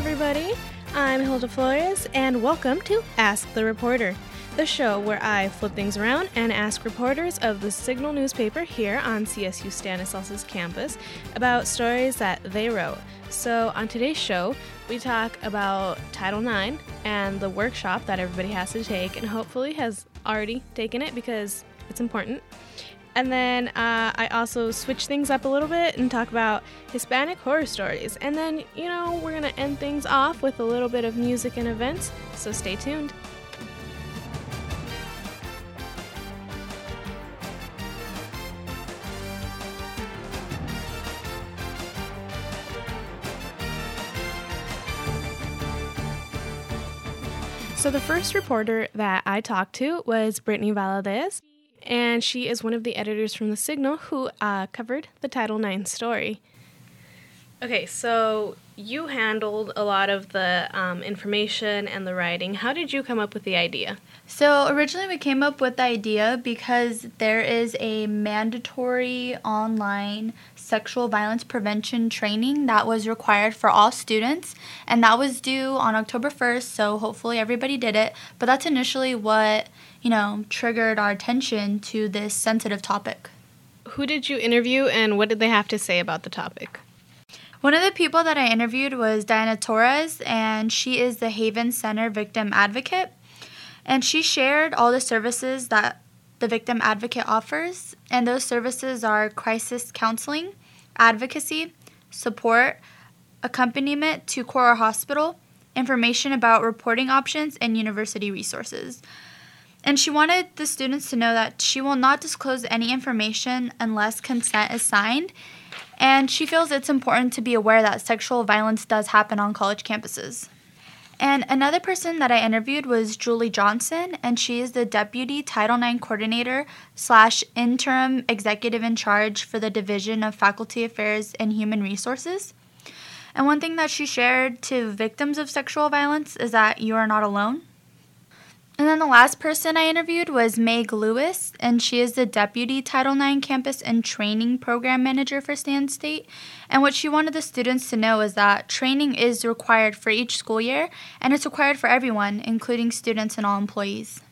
everybody. I'm Hilda Flores, and welcome to Ask the Reporter, the show where I flip things around and ask reporters of the Signal newspaper here on CSU Stanislaus campus about stories that they wrote. So, on today's show, we talk about Title IX and the workshop that everybody has to take, and hopefully has already taken it because it's important. And then uh, I also switch things up a little bit and talk about Hispanic horror stories. And then, you know, we're going to end things off with a little bit of music and events, so stay tuned. So, the first reporter that I talked to was Brittany Valadez and she is one of the editors from The Signal who uh, covered the Title IX story. Okay, so you handled a lot of the um, information and the writing. How did you come up with the idea? So, originally, we came up with the idea because there is a mandatory online sexual violence prevention training that was required for all students, and that was due on October 1st, so hopefully everybody did it. But that's initially what you know, triggered our attention to this sensitive topic. Who did you interview and what did they have to say about the topic? One of the people that I interviewed was Diana Torres, and she is the Haven Center victim advocate. And she shared all the services that the victim advocate offers, and those services are crisis counseling, advocacy, support, accompaniment to Cora Hospital, information about reporting options, and university resources. And she wanted the students to know that she will not disclose any information unless consent is signed. And she feels it's important to be aware that sexual violence does happen on college campuses. And another person that I interviewed was Julie Johnson, and she is the Deputy Title IX Coordinator slash Interim Executive in Charge for the Division of Faculty Affairs and Human Resources. And one thing that she shared to victims of sexual violence is that you are not alone. And then the last person I interviewed was Meg Lewis, and she is the Deputy Title IX Campus and Training Program Manager for Stan State. And what she wanted the students to know is that training is required for each school year, and it's required for everyone, including students and all employees.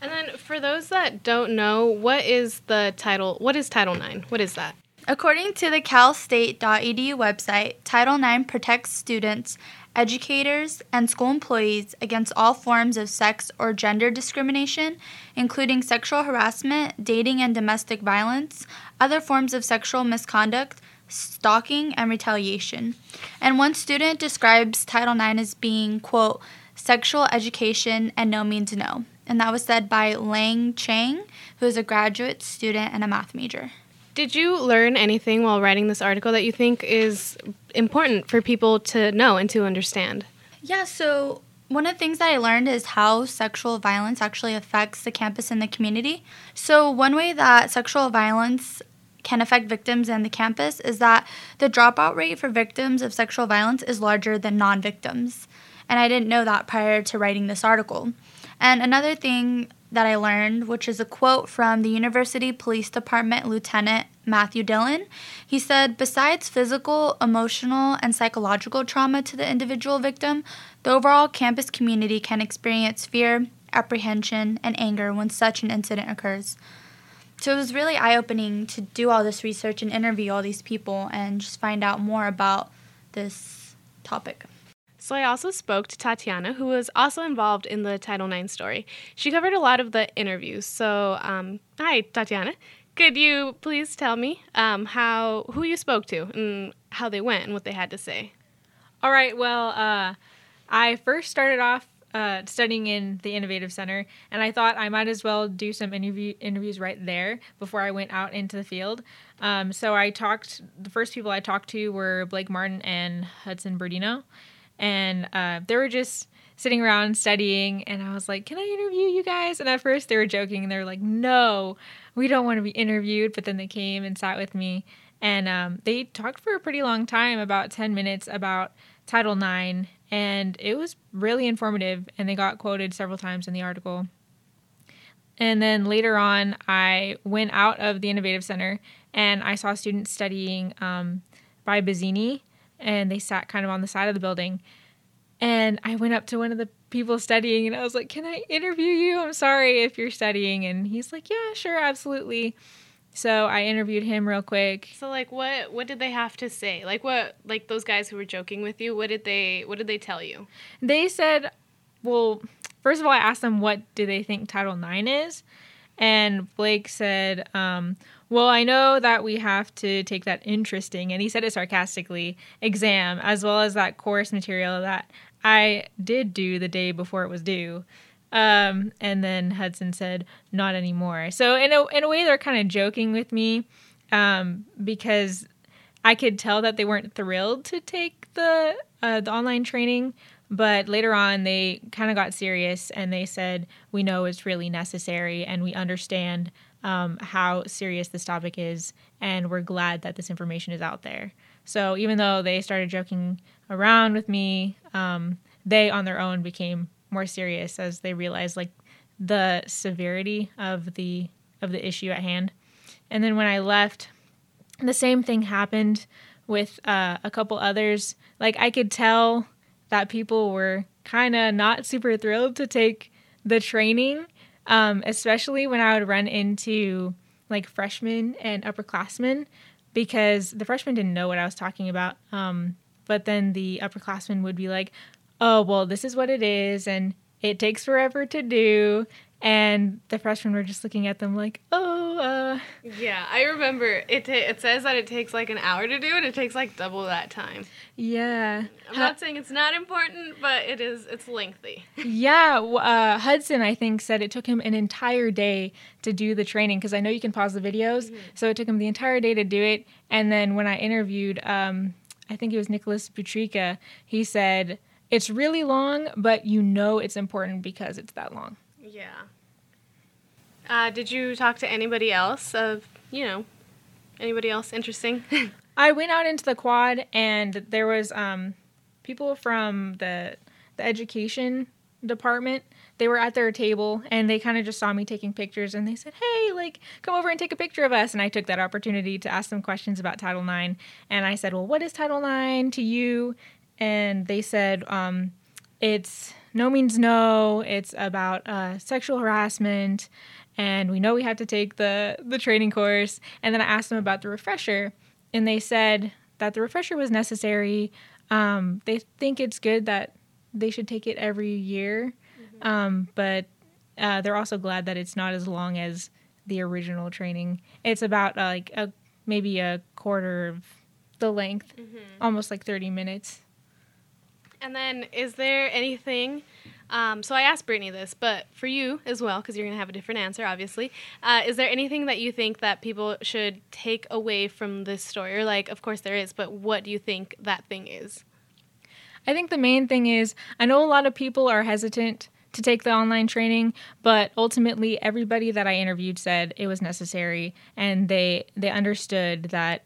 And then for those that don't know, what is the title? What is Title IX? What is that? According to the calstate.edu website, Title IX protects students educators, and school employees against all forms of sex or gender discrimination, including sexual harassment, dating and domestic violence, other forms of sexual misconduct, stalking, and retaliation. And one student describes Title IX as being, quote, sexual education and no means no. And that was said by Lang Chang, who is a graduate student and a math major. Did you learn anything while writing this article that you think is important for people to know and to understand? Yeah, so one of the things that I learned is how sexual violence actually affects the campus and the community. So, one way that sexual violence can affect victims and the campus is that the dropout rate for victims of sexual violence is larger than non victims. And I didn't know that prior to writing this article. And another thing that I learned, which is a quote from the University Police Department Lieutenant Matthew Dillon. He said, Besides physical, emotional, and psychological trauma to the individual victim, the overall campus community can experience fear, apprehension, and anger when such an incident occurs. So it was really eye opening to do all this research and interview all these people and just find out more about this topic. So I also spoke to Tatiana, who was also involved in the Title IX story. She covered a lot of the interviews. So, um, hi, Tatiana. Could you please tell me um, how who you spoke to and how they went and what they had to say? All right. Well, uh, I first started off uh, studying in the Innovative Center, and I thought I might as well do some interview interviews right there before I went out into the field. Um, so I talked. The first people I talked to were Blake Martin and Hudson Berdino, and uh, they were just sitting around studying and i was like can i interview you guys? And at first they were joking and they were like no we don't want to be interviewed. But then they came and sat with me and um, they talked for a pretty long time about 10 minutes about title ix and it was really informative and they got quoted several times in the article. And then later on i went out of the innovative center and i saw students studying um, by Bizzini and they sat kind of on the side of the building. And I went up to one of the people studying and I was like, Can I interview you? I'm sorry if you're studying. And he's like, Yeah, sure, absolutely. So I interviewed him real quick. So like what what did they have to say? Like what like those guys who were joking with you, what did they what did they tell you? They said, well, first of all, I asked them what do they think Title IX is, and Blake said, um, well, I know that we have to take that interesting, and he said it sarcastically, exam, as well as that course material that I did do the day before it was due. Um, and then Hudson said, not anymore. So in a, in a way, they're kind of joking with me um, because I could tell that they weren't thrilled to take the, uh, the online training. But later on, they kind of got serious and they said, we know it's really necessary and we understand um, how serious this topic is, and we're glad that this information is out there. So even though they started joking around with me, um, they on their own became more serious as they realized like the severity of the of the issue at hand. And then when I left, the same thing happened with uh, a couple others. Like I could tell that people were kind of not super thrilled to take the training, um, especially when I would run into like freshmen and upperclassmen because the freshmen didn't know what I was talking about. Um, but then the upperclassmen would be like, oh, well, this is what it is, and it takes forever to do. And the freshmen were just looking at them like, oh, uh. Yeah, I remember it. Ta- it says that it takes like an hour to do, and it takes like double that time. Yeah. I'm not saying it's not important, but it is. It's lengthy. Yeah, uh, Hudson, I think, said it took him an entire day to do the training because I know you can pause the videos. Mm-hmm. So it took him the entire day to do it. And then when I interviewed, um, I think it was Nicholas Butrika, he said it's really long, but you know it's important because it's that long. Yeah. Uh, did you talk to anybody else of, you know, anybody else interesting? I went out into the quad and there was um, people from the the education department. They were at their table and they kind of just saw me taking pictures and they said, "Hey, like come over and take a picture of us." And I took that opportunity to ask them questions about Title IX. And I said, "Well, what is Title IX to you?" And they said, um, "It's no means no. It's about uh, sexual harassment." And we know we have to take the the training course. And then I asked them about the refresher, and they said that the refresher was necessary. Um, they think it's good that they should take it every year, mm-hmm. um, but uh, they're also glad that it's not as long as the original training. It's about uh, like a maybe a quarter of the length, mm-hmm. almost like thirty minutes. And then, is there anything? Um, so I asked Brittany this, but for you as well, because you're going to have a different answer, obviously. Uh, is there anything that you think that people should take away from this story? Or like, of course there is, but what do you think that thing is? I think the main thing is I know a lot of people are hesitant to take the online training, but ultimately everybody that I interviewed said it was necessary and they they understood that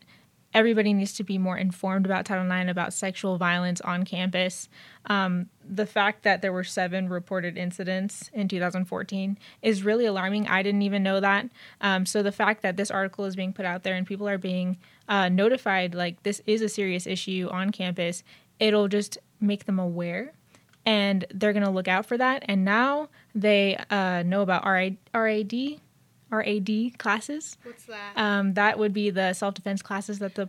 everybody needs to be more informed about Title IX about sexual violence on campus. Um, the fact that there were seven reported incidents in 2014 is really alarming. I didn't even know that. Um, so the fact that this article is being put out there and people are being uh, notified, like this is a serious issue on campus, it'll just make them aware and they're going to look out for that. And now they uh, know about RAD, RAD classes. What's that? Um, that would be the self defense classes that the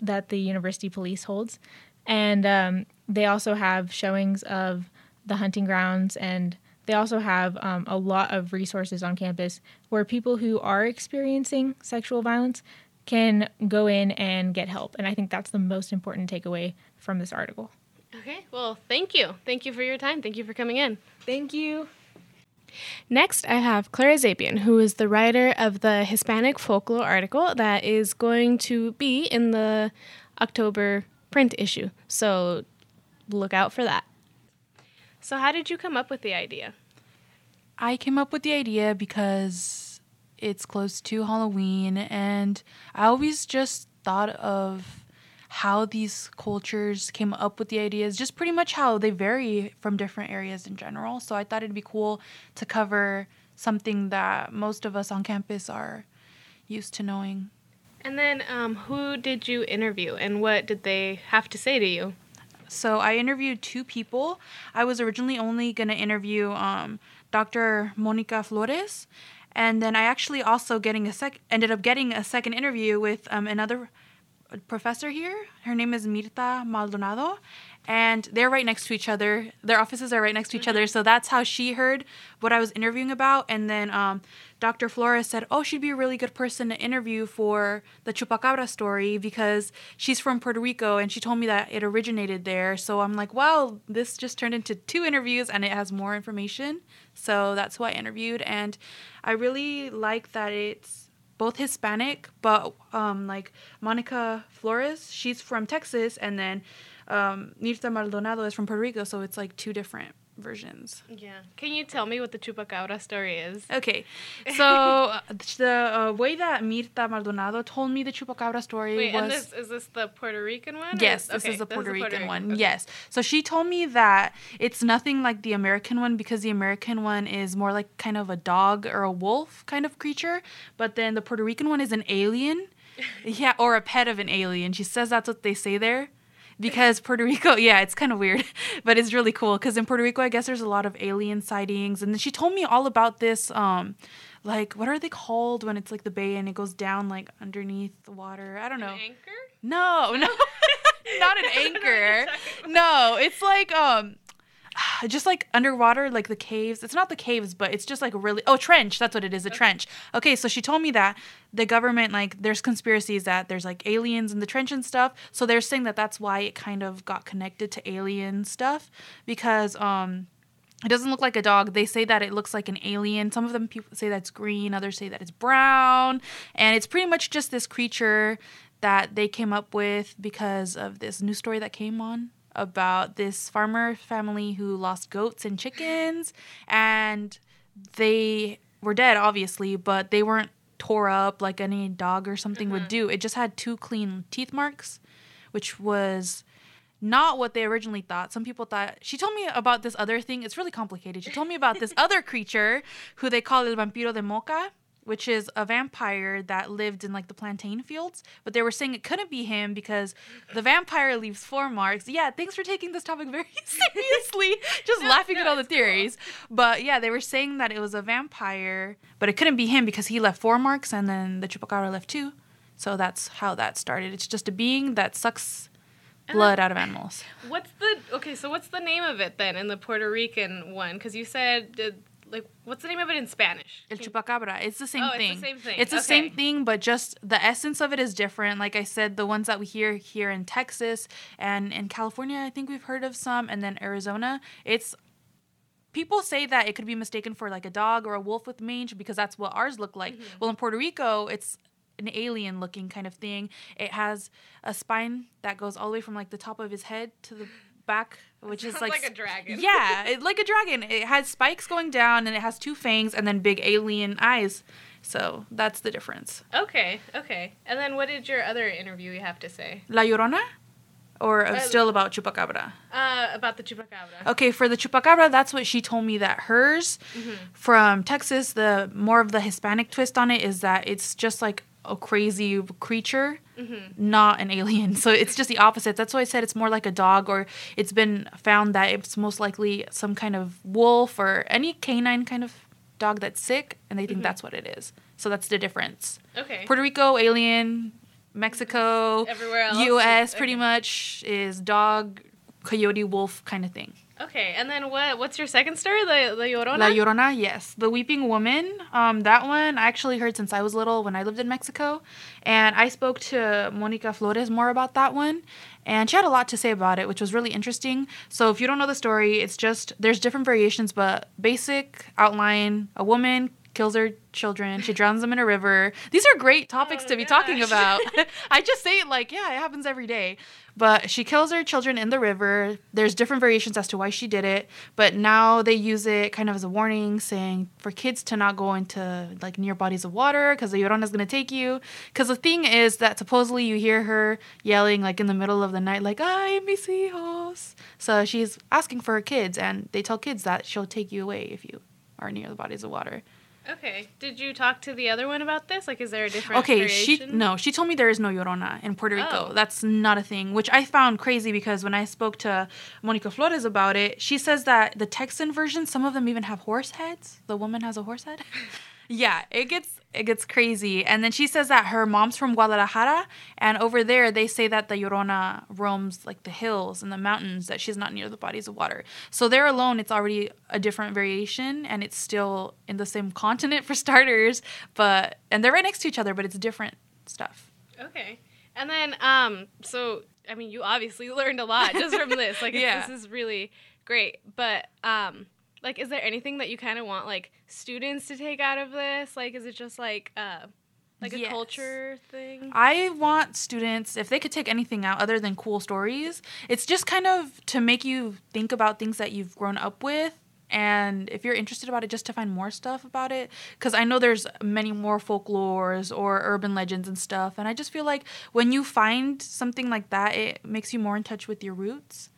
that the university police holds, and um, they also have showings of the hunting grounds and they also have um, a lot of resources on campus where people who are experiencing sexual violence can go in and get help. And I think that's the most important takeaway from this article. Okay, well, thank you. Thank you for your time. Thank you for coming in. Thank you. Next, I have Clara Zapian, who is the writer of the Hispanic folklore article that is going to be in the October print issue. So look out for that. So, how did you come up with the idea? I came up with the idea because it's close to Halloween, and I always just thought of how these cultures came up with the ideas, just pretty much how they vary from different areas in general. So I thought it'd be cool to cover something that most of us on campus are used to knowing. And then, um, who did you interview, and what did they have to say to you? So I interviewed two people. I was originally only going to interview um, Dr. Monica Flores, and then I actually also getting a sec ended up getting a second interview with um, another professor here. Her name is Mirta Maldonado, and they're right next to each other. Their offices are right next to each other, so that's how she heard what I was interviewing about. And then um, Dr. Flores said, "Oh, she'd be a really good person to interview for the chupacabra story because she's from Puerto Rico, and she told me that it originated there." So I'm like, "Wow, this just turned into two interviews, and it has more information." So that's who I interviewed, and I really like that it's both Hispanic, but um, like Monica Flores, she's from Texas, and then um, Mirta Maldonado is from Puerto Rico, so it's like two different versions. Yeah. Can you tell me what the chupacabra story is? Okay, so the uh, way that Mirta Maldonado told me the chupacabra story Wait, was and this is this the Puerto Rican one? or- Yes, this okay, is the Puerto Rican Rican. one. Okay. Yes. So she told me that it's nothing like the American one because the American one is more like kind of a dog or a wolf kind of creature, but then the Puerto Rican one is an alien. yeah, or a pet of an alien. She says that's what they say there. Because Puerto Rico, yeah, it's kind of weird, but it's really cool. Because in Puerto Rico, I guess there's a lot of alien sightings, and then she told me all about this. Um, like what are they called when it's like the bay and it goes down like underneath the water? I don't know. An anchor? No, no, not an I don't know what you're anchor. No, it's like um, just like underwater, like the caves. It's not the caves, but it's just like a really oh trench. That's what it is, a trench. Okay, so she told me that the government like there's conspiracies that there's like aliens in the trench and stuff. So they're saying that that's why it kind of got connected to alien stuff because um. It doesn't look like a dog. They say that it looks like an alien. Some of them people say that's green, others say that it's brown, and it's pretty much just this creature that they came up with because of this news story that came on about this farmer family who lost goats and chickens and they were dead obviously, but they weren't tore up like any dog or something would mm-hmm. do. It just had two clean teeth marks, which was not what they originally thought. Some people thought she told me about this other thing. It's really complicated. She told me about this other creature who they call el vampiro de Moca, which is a vampire that lived in like the plantain fields. But they were saying it couldn't be him because the vampire leaves four marks. Yeah, thanks for taking this topic very seriously. Just laughing at all the theories. But yeah, they were saying that it was a vampire, but it couldn't be him because he left four marks and then the chupacabra left two. So that's how that started. It's just a being that sucks blood out of animals. What's the okay? So what's the name of it then in the Puerto Rican one? Because you said uh, like what's the name of it in Spanish? El chupacabra. It's the same Oh, it's the thing. same thing. It's the Okay. same thing, but just the essence of it is different. Like I said, the ones that we hear here in Texas and in California, I think we've heard of some, and then Arizona. It's people say that it could be mistaken for like a dog or a wolf with mange because that's what ours look like. Mm-hmm. Well, in Puerto Rico, it's an alien looking kind of thing. It has a spine that goes all the way from like the top of his head to the back, which is like, like a dragon. Yeah, it, like a dragon. It has spikes going down and it has two fangs and then big alien eyes. So that's the difference. Okay, okay. And then what did your other interviewee have to say La Llorona? Or uh, Uh, still about Chupacabra? uh, about the chupacabra? Okay, for the chupacabra, that's what she told me that hers Mm-hmm. from Texas, the more of the Hispanic twist on it is that it's just like a crazy creature, Mm-hmm. not an alien. So it's just the opposite. That's why I said it's more like a dog, or it's been found that it's most likely some kind of wolf or any canine kind of dog that's sick, and they think that's what it is. So that's the difference. Okay. Puerto Rico, alien, Mexico, Everywhere else U.S. is- pretty much is dog, coyote, wolf kind of thing. Okay, and then what? What's your second story? The the Llorona. La Llorona, yes. The Weeping Woman. Um, that one I actually heard since I was little when I lived in Mexico. And I spoke to Monica Flores more about that one. And she had a lot to say about it, which was really interesting. So if you don't know the story, it's just there's different variations, but basic outline a woman kills her children, she drowns them in a river. These are great topics Oh, to be talking about. I just say it like, yeah, it happens every day. But she kills her children in the river. There's different variations as to why she did it, but now they use it kind of as a warning, saying for kids to not go into like near bodies of water because the Llorona is going to take you. Because the thing is that supposedly you hear her yelling like in the middle of the night, like "Ay, mis hijos." So she's asking for her kids, and they tell kids that she'll take you away if you are near the bodies of water. Okay. Did you talk to the other one about this? Like, is there a different? Okay, she no, she told me there is no Llorona in Puerto oh. Rico. Oh. That's not a thing, which I found crazy because when I spoke to Monica Flores about it, she says that the Texan version, some of them even have horse heads. The woman has a horse head. yeah, it gets it gets crazy. And then she says that her mom's from Guadalajara, and over there they say that the Llorona roams like the hills and the mountains, that she's not near the bodies of water. So there alone, it's already a different variation, and it's still in the same continent for starters. But and they're right next to each other, but it's different stuff. Okay. And then, um, so I mean, you obviously learned a lot just from this. Like, Yeah. this is really great. But, um, like, is there anything that you kind of want like students to take out of this? Like, is it just like, uh, like a Yes. culture thing? I want students, if they could take anything out other than cool stories, it's just kind of to make you think about things that you've grown up with. And if you're interested about it, just to find more stuff about it. Because I know there's many more folklores or urban legends and stuff. And I just feel like when you find something like that, it makes you more in touch with your roots.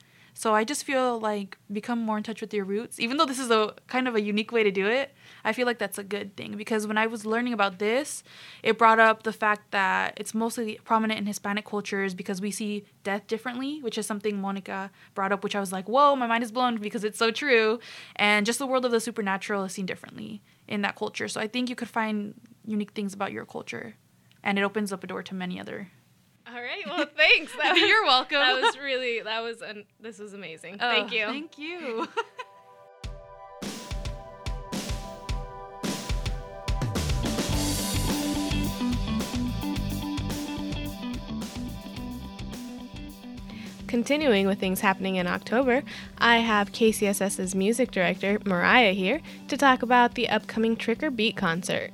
So I just feel like become more in touch with your roots. Even though this is a kind of a unique way to do it, I feel like that's a good thing because when I was learning about this, it brought up the fact that it's mostly prominent in Hispanic cultures because we see death differently, which is something Monica brought up, which I was like, whoa, my mind is blown because it's so true. And just the world of the supernatural is seen differently in that culture. So I think you could find unique things about your culture. And it opens up a door to many other. All right. Well, thanks. That was, You're welcome. That was really, that was, an, this was amazing. Oh, thank Oh, you. Thank you. Continuing with things happening in October, I have KCSS's music director, Mariah, here to talk about the upcoming Trick or Beat concert.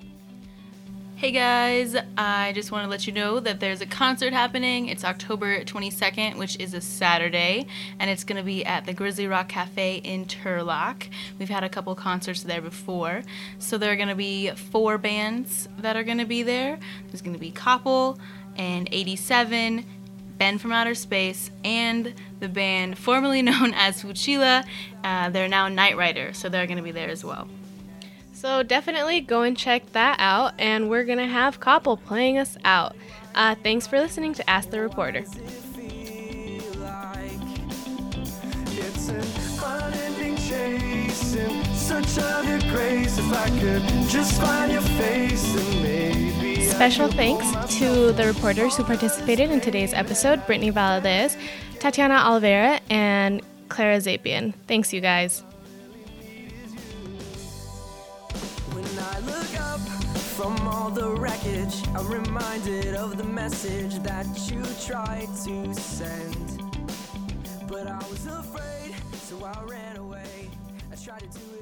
Hey guys, I just want to let you know that there's a concert happening. It's October 22nd, which is a Saturday, and it's going to be at the Grizzly Rock Cafe in Turlock. We've had a couple concerts there before. So there are going to be four bands that are going to be there. There's going to be Koppel and 87, Ben from Outer Space, and the band formerly known as Fuchila. Uh, they're now Night Rider, so they're going to be there as well. So definitely go and check that out, and we're gonna have Koppel playing us out. Uh, thanks for listening to Ask the Reporter. It's an unending chase in search of your grace. If I could just find your face and maybe I Special thanks to the reporters who participated in today's episode Brittany Valadez, Tatiana Oliveira, and Clara Zapian. Thanks, you guys. All the wreckage, I'm reminded of the message that you tried to send. But I was afraid, so I ran away. I tried to do